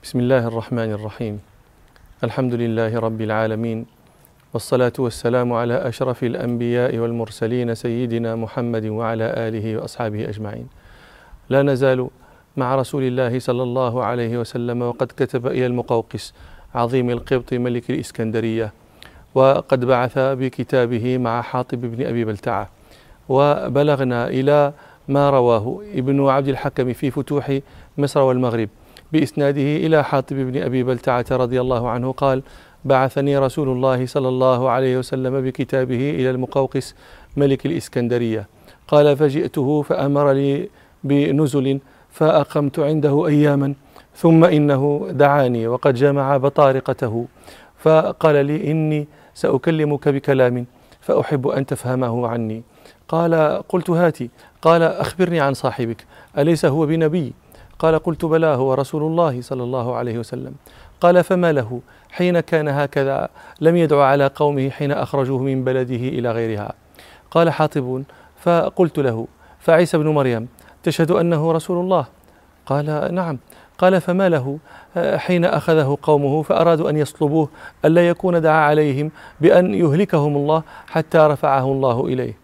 بسم الله الرحمن الرحيم. الحمد لله رب العالمين والصلاة والسلام على أشرف الأنبياء والمرسلين سيدنا محمد وعلى آله وأصحابه أجمعين. لا نزال مع رسول الله صلى الله عليه وسلم وقد كتب إلى المقوقس عظيم القبط ملك الإسكندرية وقد بعث بكتابه مع حاطب بن أبي بلتعة وبلغنا إلى ما رواه ابن عبد الحكم في فتوح مصر والمغرب. بإسناده إلى حاطب بن أبي بلتعة رضي الله عنه قال بعثني رسول الله صلى الله عليه وسلم بكتابه إلى المقوقس ملك الإسكندرية. قال فجئته فأمر لي بنزل فأقمت عنده أياما ثم إنه دعاني وقد جمع بطارقته. فقال لي إني سأكلمك بكلام فأحب أن تفهمه عني. قال قلت هاتي. قال أخبرني عن صاحبك أليس هو بنبي؟ قال قلت بلى هو رسول الله صلى الله عليه وسلم. قال فما له؟ حين كان هكذا لم يدع على قومه حين أخرجوه من بلده إلى غيرها. قال حاطب فقلت له فعيسى بن مريم تشهد أنه رسول الله؟ قال نعم. قال فما له؟ حين أخذه قومه فأرادوا أن يصلبوه ألا يكون دعا عليهم بأن يهلكهم الله حتى رفعه الله إليه.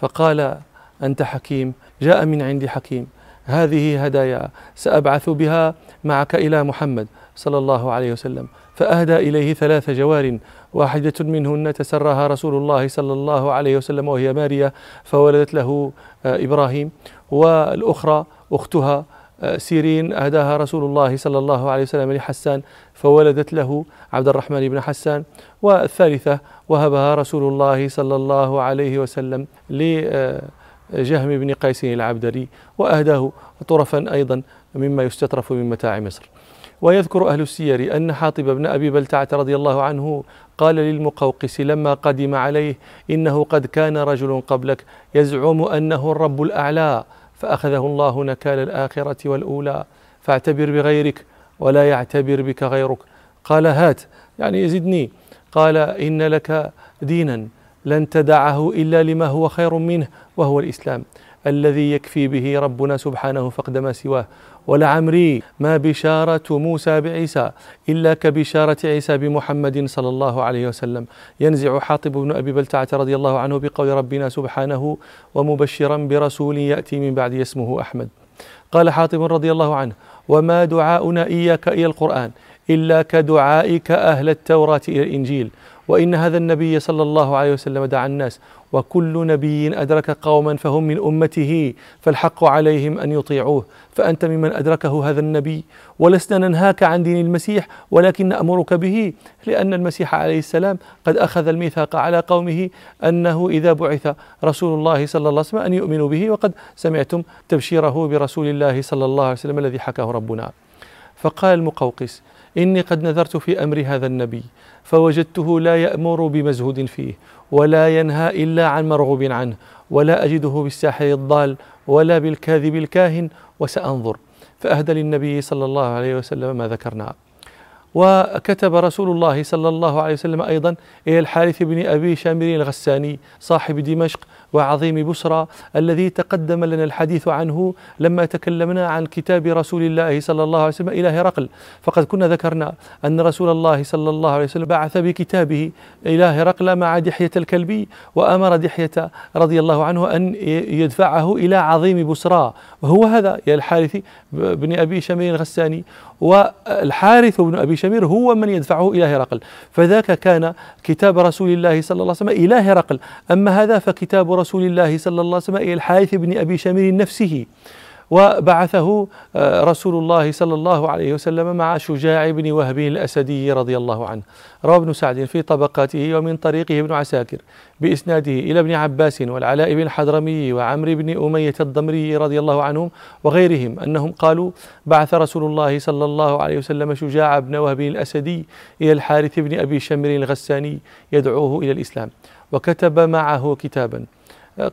فقال أنت حكيم؟ جاء من عند حكيم. هذه هدايا سأبعث بها معك إلى محمد صلى الله عليه وسلم. فأهدى إليه ثلاث جوار واحدة منهن تسرها رسول الله صلى الله عليه وسلم وهي ماريا فولدت له آه، إبراهيم. والأخرى أختها آه، سيرين أهداها رسول الله صلى الله عليه وسلم لحسان فولدت له عبد الرحمن بن حسان. والثالثة وهبها رسول الله صلى الله عليه وسلم لجهم بن قيس العبدري وأهداه طرفا أيضا مما يستطرف من متاع مصر. ويذكر أهل السير أن حاطب بن أبي بلتعة رضي الله عنه قال للمقوقس لما قدم عليه إنه قد كان رجل قبلك يزعم أنه الرب الأعلى فأخذه الله نكال الآخرة والأولى. فاعتبر بغيرك ولا يعتبر بك غيرك. قال هات يعني يزدني قال إن لك دينا. لن تدعه إلا لما هو خير منه وهو الإسلام. الذي يكفي به ربنا سبحانه فقد ما سواه. ولعمري ما بشارة موسى بعيسى إلا كبشارة عيسى بمحمد صلى الله عليه وسلم. ينزع حاطب بن أبي بلتعة رضي الله عنه بقول ربنا سبحانه ومبشرا برسول يأتي من بعد اسمه أحمد. قال حاطب رضي الله عنه وما دعاؤنا إياك إلى القرآن إلا كدعائك أهل التوراة إلى الإنجيل وإن هذا النبي صلى الله عليه وسلم دعا الناس وكل نبي أدرك قوما فهم من أمته فالحق عليهم أن يطيعوه فأنت ممن أدركه هذا النبي ولسنا ننهاك عن دين المسيح ولكن نأمرك به لأن المسيح عليه السلام قد أخذ الميثاق على قومه أنه إذا بعث رسول الله صلى الله عليه وسلم أن يؤمنوا به وقد سمعتم تبشيره برسول الله صلى الله عليه وسلم الذي حكاه ربنا. فقال المقوقس إني قد نذرت في أمر هذا النبي فوجدته لا يأمر بمزهود فيه ولا ينهى إلا عن مرغوب عنه ولا أجده بالساحر الضال ولا بالكاذب الكاهن وسأنظر. فأهدى للنبي صلى الله عليه وسلم ما ذكرنا. وكتب رسول الله صلى الله عليه وسلم أيضا إلى الحارث بن أبي شامر الغساني صاحب دمشق وعظيم بصرى الذي تقدم لنا الحديث عنه لما تكلمنا عن كتاب رسول الله صلى الله عليه وسلم إلى هرقل. فقد كنا ذكرنا أن رسول الله صلى الله عليه وسلم بعث بكتابه إلى هرقل مع دحية الكلبي وأمر دحية رضي الله عنه أن يدفعه إلى عظيم بصرى وهو هذا يا الحارث بن أبي شمير الغساني. والحارث بن أبي شمير هو من يدفعه إلى هرقل. فذاك كان كتاب رسول الله صلى الله عليه وسلم إلى هرقل. أما هذا فكتاب رسول الله صلى الله عليه وسلم إلى الحارث بن أبي شمير نفسه وبعثه آه، رسول الله صلى الله عليه وسلم مع شجاع بن وهب الأسدي رضي الله عنه. روى ابن سعد في طبقاته ومن طريقه ابن عساكر بإسناده إلى ابن عباس والعلاء بن الحضرمي وعمرو بن أمية الضمري رضي الله عنهم وغيرهم أنهم قالوا بعث رسول الله صلى الله عليه وسلم شجاع بن وهب الأسدي إلى الحارث بن أبي شمر الغساني يدعوه إلى الإسلام وكتب معه كتابا.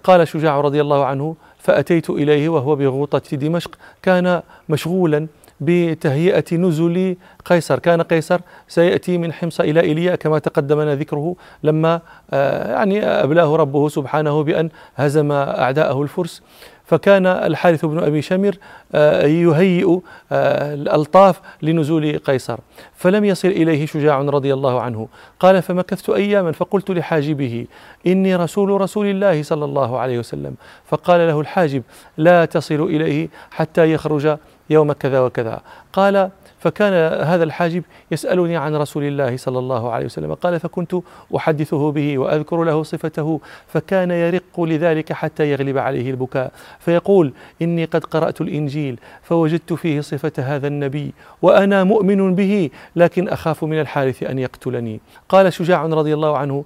قال شجاع رضي الله عنه فأتيت إليه وهو بغوطة دمشق كان مشغولا بتهيئة نزل قيصر. كان قيصر سيأتي من حمص إلى إيليا كما تقدمنا ذكره لما آه، يعني أبلاه ربه سبحانه بأن هزم أعداءه الفرس. فكان الحارث بن أبي شمر آه، يهيئ آه، الألطاف لنزول قيصر. فلم يصل إليه شجاع رضي الله عنه. قال فمكثت أياما فقلت لحاجبه إني رسول رسول الله صلى الله عليه وسلم. فقال له الحاجب لا تصل إليه حتى يخرج يوم كذا وكذا. قال فكان هذا الحاجب يسألني عن رسول الله صلى الله عليه وسلم. قال فكنت أحدثه به وأذكر له صفته. فكان يرق لذلك حتى يغلب عليه البكاء. فيقول إني قد قرأت الإنجيل فوجدت فيه صفة هذا النبي وأنا مؤمن به لكن أخاف من الحارث أن يقتلني. قال شجاع رضي الله عنه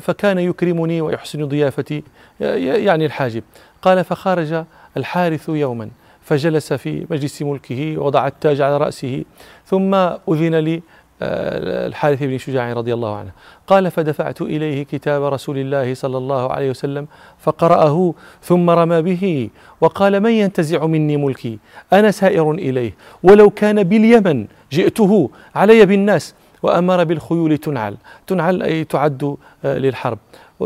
فكان يكرمني ويحسن ضيافتي. يعني الحاجب. قال فخرج الحارث يوما. فجلس في مجلس ملكه ووضع التاج على رأسه. ثم أذن لي آه، الحارث بن شجاع رضي الله عنه. قال فدفعت إليه كتاب رسول الله صلى الله عليه وسلم فقرأه ثم رمى به وقال من ينتزع مني ملكي؟ أنا سائر إليه. ولو كان باليمن جئته علي بالناس وأمر بالخيول تنعل. تنعل أي تعد آه، للحرب.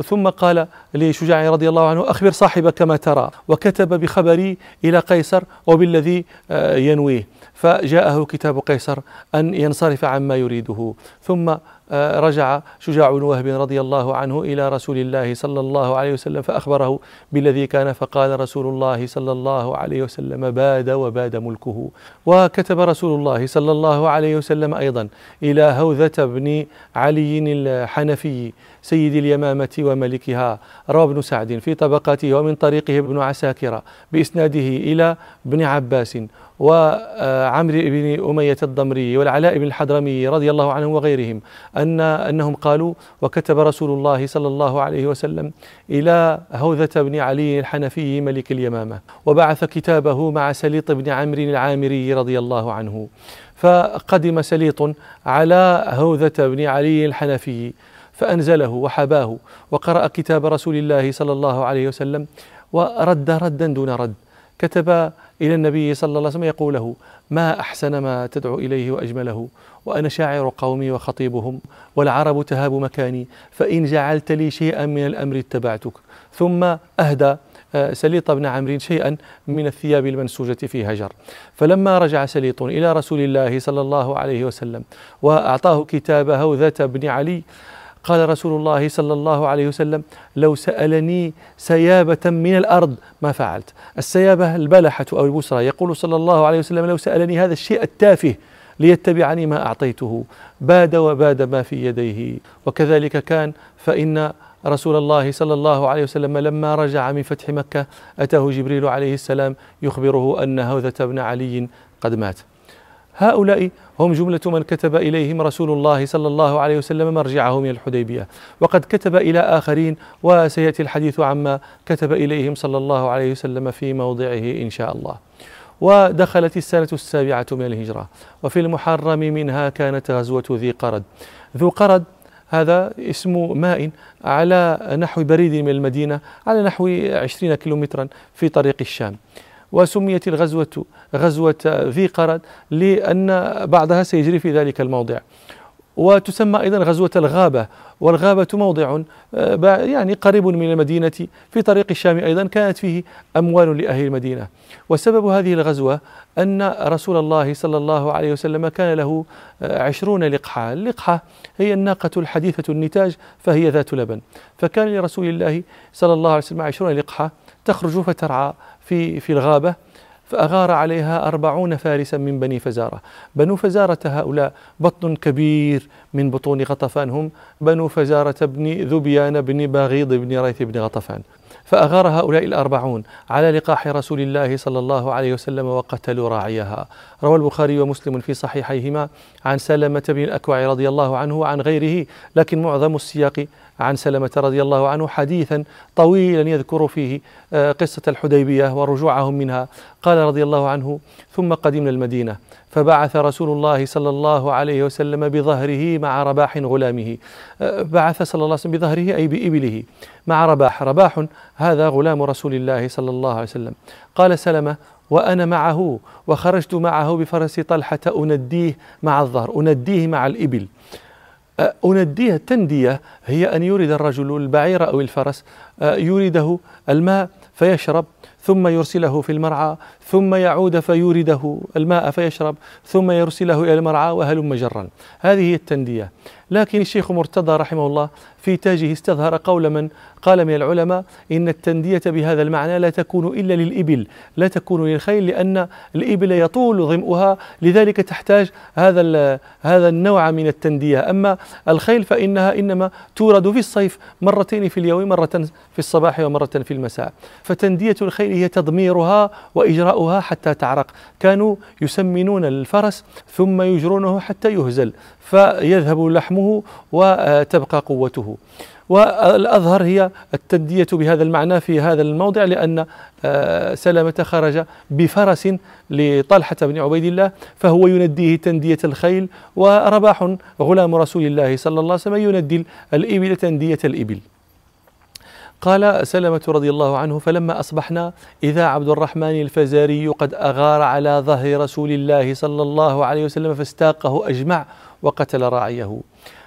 ثم قال لشجاع رضي الله عنه أخبر صاحبك ما ترى. وكتب بخبري إلى قيصر وبالذي آه، ينويه. فجاءه كتاب قيصر أن ينصرف عما يريده. ثم رجع شجاع بن وهب رضي الله عنه إلى رسول الله صلى الله عليه وسلم فأخبره بالذي كان فقال رسول الله صلى الله عليه وسلم باد وباد ملكه. وكتب رسول الله صلى الله عليه وسلم أيضا إلى هوذة بن علي الحنفي سيد اليمامة وملكها. روى ابن سعد في طبقاته ومن طريقه ابن عساكر بإسناده إلى ابن عباس. وعمرو بن أمية الضمري والعلاء بن الحضرمي رضي الله عنهم وغيرهم أن أنهم قالوا وكتب رسول الله صلى الله عليه وسلم إلى هوذة بن علي الحنفي ملك اليمامة وبعث كتابه مع سليط بن عمرو العامري رضي الله عنه. فقدم سليط على هوذة بن علي الحنفي فأنزله وحباه وقرأ كتاب رسول الله صلى الله عليه وسلم ورد ردا دون رد. كتب إلى النبي صلى الله عليه وسلم يقول له ما أحسن ما تدعو إليه وأجمله؟ وأنا شاعر قومي وخطيبهم والعرب تهاب مكاني فإن جعلت لي شيئا من الأمر اتبعتك. ثم أهدى آه، سليط بن عمرو شيئا من الثياب المنسوجة في هجر. فلما رجع سليط إلى رسول الله صلى الله عليه وسلم وأعطاه كتاب هوذة بن علي قال رسول الله صلى الله عليه وسلم لو سألني سيابة من الأرض ما فعلت. السيابة البلحة أو البسرى يقول صلى الله عليه وسلم لو سألني هذا الشيء التافه ليتبعني ما أعطيته. باد وباد ما في يديه. وكذلك كان فإن رسول الله صلى الله عليه وسلم لما رجع من فتح مكة أتاه جبريل عليه السلام يخبره أن هوذة بن علي قد مات. هؤلاء هم جملة من كتب إليهم رسول الله صلى الله عليه وسلم مرجعه من الحديبية. وقد كتب إلى آخرين وسيأتي الحديث عما كتب إليهم صلى الله عليه وسلم في موضعه إن شاء الله. ودخلت السنة السابعة من الهجرة. وفي المحرم منها كانت غزوة ذي قرد. ذو قرد هذا اسم ماء على نحو بريد من المدينة على نحو عشرين كيلومترا في طريق الشام. وسميت الغزوة غزوة ذي قرد لأن بعضها سيجري في ذلك الموضع. وتسمى أيضا غزوة الغابة والغابة موضع آه، يعني قريب من المدينة في طريق الشام أيضا كانت فيه أموال لأهل المدينة. وسبب هذه الغزوة أن رسول الله صلى الله عليه وسلم كان له آه، عشرون لقحة. اللقحة هي الناقة الحديثة النتاج فهي ذات لبن. فكان لرسول الله صلى الله عليه وسلم عشرون لقحة تخرج فترعى في في الغابة فأغار عليها أربعون فارسا من بني فزارة. بنو فزارة هؤلاء بطن كبير من بطون غطفان. هم بنو فزارة بن ذبيان بن باغيض بن ريث بن غطفان. فأغار هؤلاء الأربعون على لقاح رسول الله صلى الله عليه وسلم وقتلوا راعيها. روى البخاري ومسلم في صحيحيهما عن سلمة بن الأكوع رضي الله عنه وعن غيره لكن معظم السياق عن سلمة رضي الله عنه حديثا طويلا يذكر فيه آه، قصة الحديبية ورجوعهم منها. قال رضي الله عنه ثم قدمنا المدينة فبعث رسول الله صلى الله عليه وسلم بظهره مع رباح غلامه. آه، بعث صلى الله عليه وسلم بظهره أي بإبله مع رباح. رباح هذا غلام رسول الله صلى الله عليه وسلم. قال سلمة وأنا معه وخرجت معه بفرس طلحة أنديه مع الظهر أنديه مع الإبل. أنديه التندية هي أن يريد الرجل البعير أو الفرس. يريده الماء فيشرب ثم يرسله في المرعى ثم يعود فيورده الماء فيشرب ثم يرسله إلى المرعى وهلم جرا هذه هي التندية. لكن الشيخ مرتضى رحمه الله في تاجه استظهر قول من؟ قال من العلماء إن التندية بهذا المعنى لا تكون إلا للإبل لا تكون للخيل لأن الإبل يطول ظمئها لذلك تحتاج هذا هذا النوع من التندية. أما الخيل فإنها إنما تورد في الصيف مرتين في اليوم مرة في الصباح ومرة في المساء. فتندية الخيل هي تضميرها وإجراؤها حتى تعرق. كانوا يسمنون الفرس ثم يجرونه حتى يهزل فيذهب لحمه وتبقى قوته. والأظهر هي التندية بهذا المعنى في هذا الموضع لأن آه، سلمة خرج بفرس لطلحة بن عبيد الله فهو ينديه تندية الخيل ورباح غلام رسول الله صلى الله عليه وسلم يندي الإبل تندية الإبل. قال سلمة رضي الله عنه فلما أصبحنا إذا عبد الرحمن الفزاري قد أغار على ظهر رسول الله صلى الله عليه وسلم فاستاقه أجمع وقتل راعيه.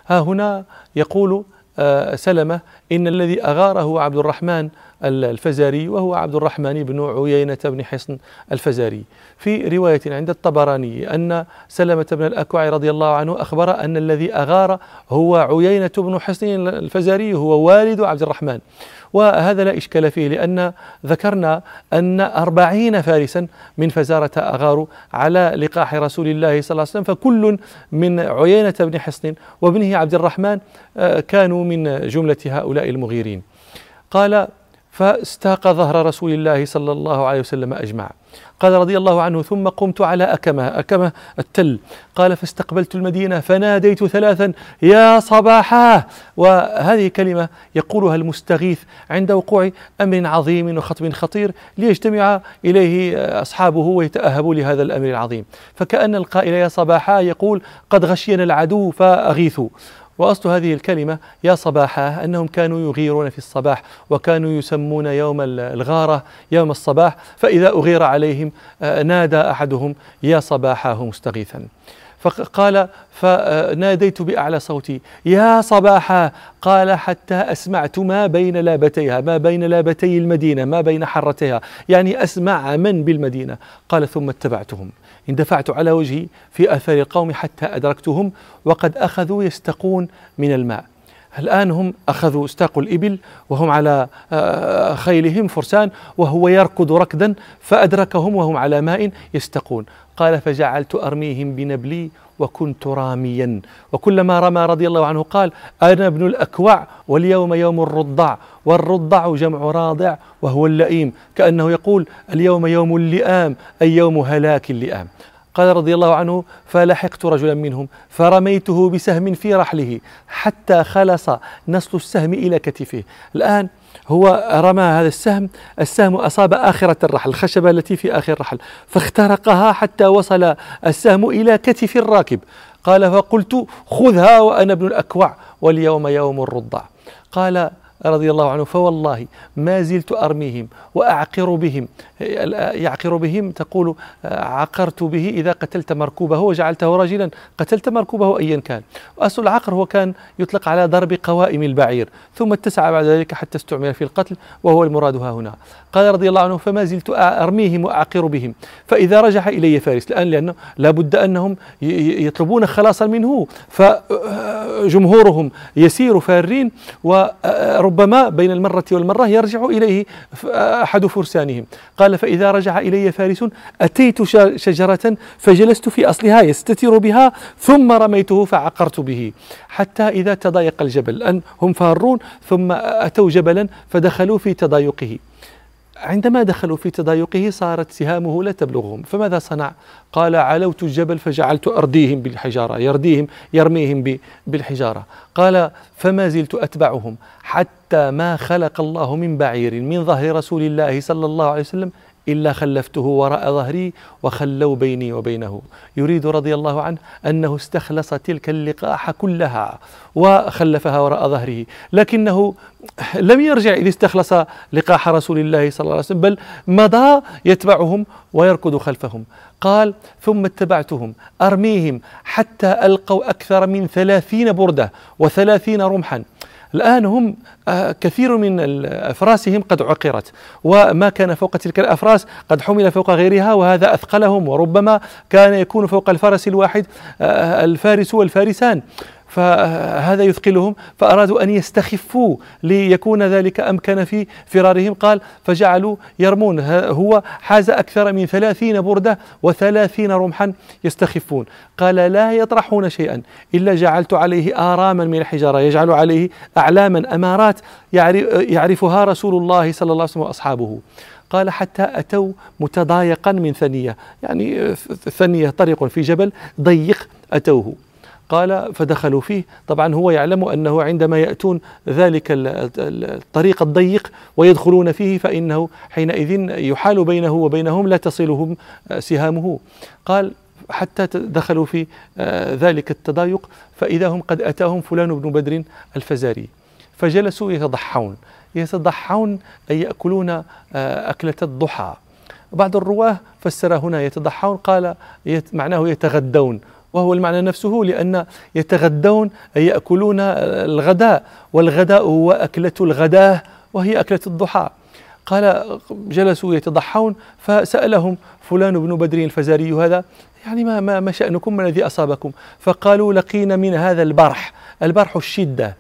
ها هنا يقول آه، سلمة إن الذي أغاره عبد الرحمن الفزاري وهو عبد الرحمن بن عيينة بن حصن الفزاري. في رواية عند الطبراني أن سلمة بن الأكوع رضي الله عنه أخبر أن الذي أغار هو عيينة بن حصن الفزاري هو والد عبد الرحمن وهذا لا إشكال فيه لأن ذكرنا أن أربعين فارسا من فزارة أغاروا على لقاح رسول الله صلى الله عليه وسلم فكل من عيينة بن حصن وابنه عبد الرحمن آه، كانوا من جملة هؤلاء المغيرين. قال فاستاق ظهر رسول الله صلى الله عليه وسلم أجمع. قال رضي الله عنه ثم قمت على أكمة أكمة التل. قال فاستقبلت المدينة فناديت ثلاثا يا صباحا. وهذه كلمة يقولها المستغيث عند وقوع أمر عظيم وخطب خطير ليجتمع إليه أصحابه ويتأهبوا لهذا الأمر العظيم. فكأن القائل يا صباحا يقول قد غشينا العدو فأغيثوا. وأصل هذه الكلمة يا صباحا أنهم كانوا يغيرون في الصباح وكانوا يسمون يوم الغارة يوم الصباح فإذا أغير عليهم آه، نادى أحدهم يا صباحاه مستغيثا. فقال فناديت بأعلى صوتي. يا صباحا قال حتى أسمعت ما بين لابتيها ما بين لابتي المدينة ما بين حرتها يعني أسمع من بالمدينة. قال ثم اتبعتهم. اندفعت على وجهي في اثر القوم حتى أدركتهم وقد أخذوا يستقون من الماء. الآن هم أخذوا استاقوا الإبل وهم على آه، خيلهم فرسان وهو يركض ركدا فأدركهم وهم على ماء يستقون. قال فجعلت أرميهم بنبلي وكنت راميا. وكلما رمى رضي الله عنه قال أنا ابن الأكوع واليوم يوم الرضع والرضع جمع راضع وهو اللئيم. كأنه يقول اليوم يوم اللئام أي يوم هلاك اللئام. قال رضي الله عنه فلحقت رجلا منهم فرميته بسهم في رحله حتى خلص نصل السهم إلى كتفه. الآن هو رمى هذا السهم السهم أصاب آخرة الرحل الخشبة التي في آخر الرحل فاخترقها حتى وصل السهم إلى كتف الراكب. قال فقلت خذها وأنا ابن الأكوع واليوم يوم الرضع. قال رضي الله عنه فوالله ما زلت أرميهم وأعقر بهم. يعقر بهم تقول عقرت به إذا قتلت مركوبه وجعلته رجلا قتلت مركوبه أيا كان. أصل العقر هو كان يطلق على ضرب قوائم البعير ثم اتسع بعد ذلك حتى استعمل في القتل وهو المراد ها هنا. قال رضي الله عنه فما زلت أرميهم وأعقر بهم. فإذا رجع إلي فارس الآن لأنه لابد أنهم يطلبون خلاصا منه فجمهورهم يسير فارين وربما بين المرة والمرة يرجع إليه أحد فرسانهم. قال فإذا رجع إلي فارس أتيت شجرة فجلست في أصلها يستتر بها ثم رميته فعقرت به. حتى إذا تضايق الجبل أن هم فارون ثم أتوا جبلا فدخلوا في تضايقه. عندما دخلوا في تضايقه صارت سهامه لا تبلغهم. فماذا صنع؟ قال علوت الجبل فجعلت أرديهم بالحجارة يرديهم يرميهم بالحجارة. قال فما زلت أتبعهم حتى ما خلق الله من بعير من ظهر رسول الله صلى الله عليه وسلم إلا خلفته وراء ظهري وخلوا بيني وبينه. يريد رضي الله عنه أنه استخلص تلك اللقاح كلها وخلفها وراء ظهره. لكنه لم يرجع إذ استخلص لقاح رسول الله صلى الله عليه وسلم بل مضى يتبعهم ويركض خلفهم. قال ثم اتبعتهم أرميهم حتى ألقوا أكثر من ثلاثين بردة وثلاثين رمحا. الآن هم آه، كثير من أفراسهم قد عقرت وما كان فوق تلك الأفراس قد حمل فوق غيرها وهذا أثقلهم وربما كان يكون فوق الفرس الواحد آه، الفارس والفارسان. فهذا يثقلهم فأرادوا أن يستخفوا ليكون ذلك أمكن في فرارهم. قال فجعلوا يرمون. هو حاز أكثر من ثلاثين بردة وثلاثين رمحا يستخفون. قال لا يطرحون شيئا إلا جعلت عليه آراما من الحجارة يجعل عليه أعلاما أمارات يعرفها رسول الله صلى الله عليه وسلم وأصحابه. قال حتى أتوا متضايقا من ثنية يعني ثنية طريق في جبل ضيق أتوه. قال فدخلوا فيه. طبعا هو يعلم أنه عندما يأتون ذلك الطريق الضيق ويدخلون فيه فإنه حينئذ يحال بينه وبينهم لا تصلهم سهامه. قال حتى دخلوا في آه، ذلك التضايق فإذا هم قد أتاهم فلان بن بدر الفزاري. فجلسوا يتضحون. يتضحون أي يأكلون آه، أكلة الضحى. بعض الرواة فسر هنا يتضحون قال معناه يتغدون. وهو المعنى نفسه لأن يتغدون أي يأكلون الغداء والغداء هو أكلة الغداة وهي أكلة الضحى. قال جلسوا يتضحون فسألهم فلان بن بدر الفزاري هذا؟ يعني ما, ما, ما شأنكم ما الذي أصابكم؟ فقالوا لقينا من هذا البرح. البرح الشدة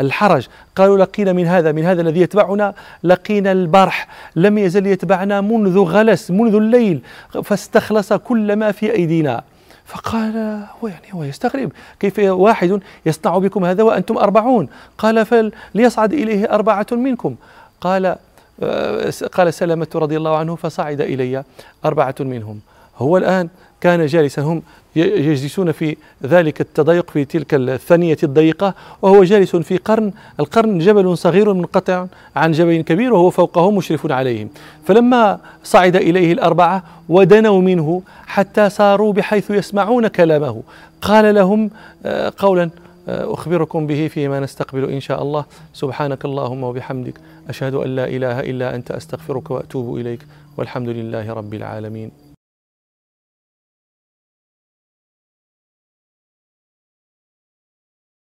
الحرج. قالوا لقينا من هذا من هذا الذي يتبعنا لقينا البرح. لم يزل يتبعنا منذ غلس منذ الليل فاستخلص كل ما في أيدينا. فقال هو يعني هو يستغرب كيف واحد يصنع بكم هذا وأنتم أربعون؟ قال فليصعد إليه أربعة منكم. قال آه، قال سلمة رضي الله عنه فصعد إلي أربعة منهم. هو الآن كان جالسا هم يجلسون في ذلك التضيق في تلك الثانية الضيقة وهو جالس في قرن القرن جبل صغير منقطع عن جبل كبير وهو فوقه مشرف عليهم. فلما صعد إليه الأربعة ودنوا منه حتى صاروا بحيث يسمعون كلامه. قال لهم آه، قولا آه، أخبركم به فيما نستقبل إن شاء الله. سبحانك اللهم وبحمدك أشهد أن لا إله إلا أنت أستغفرك وأتوب إليك. والحمد لله رب العالمين.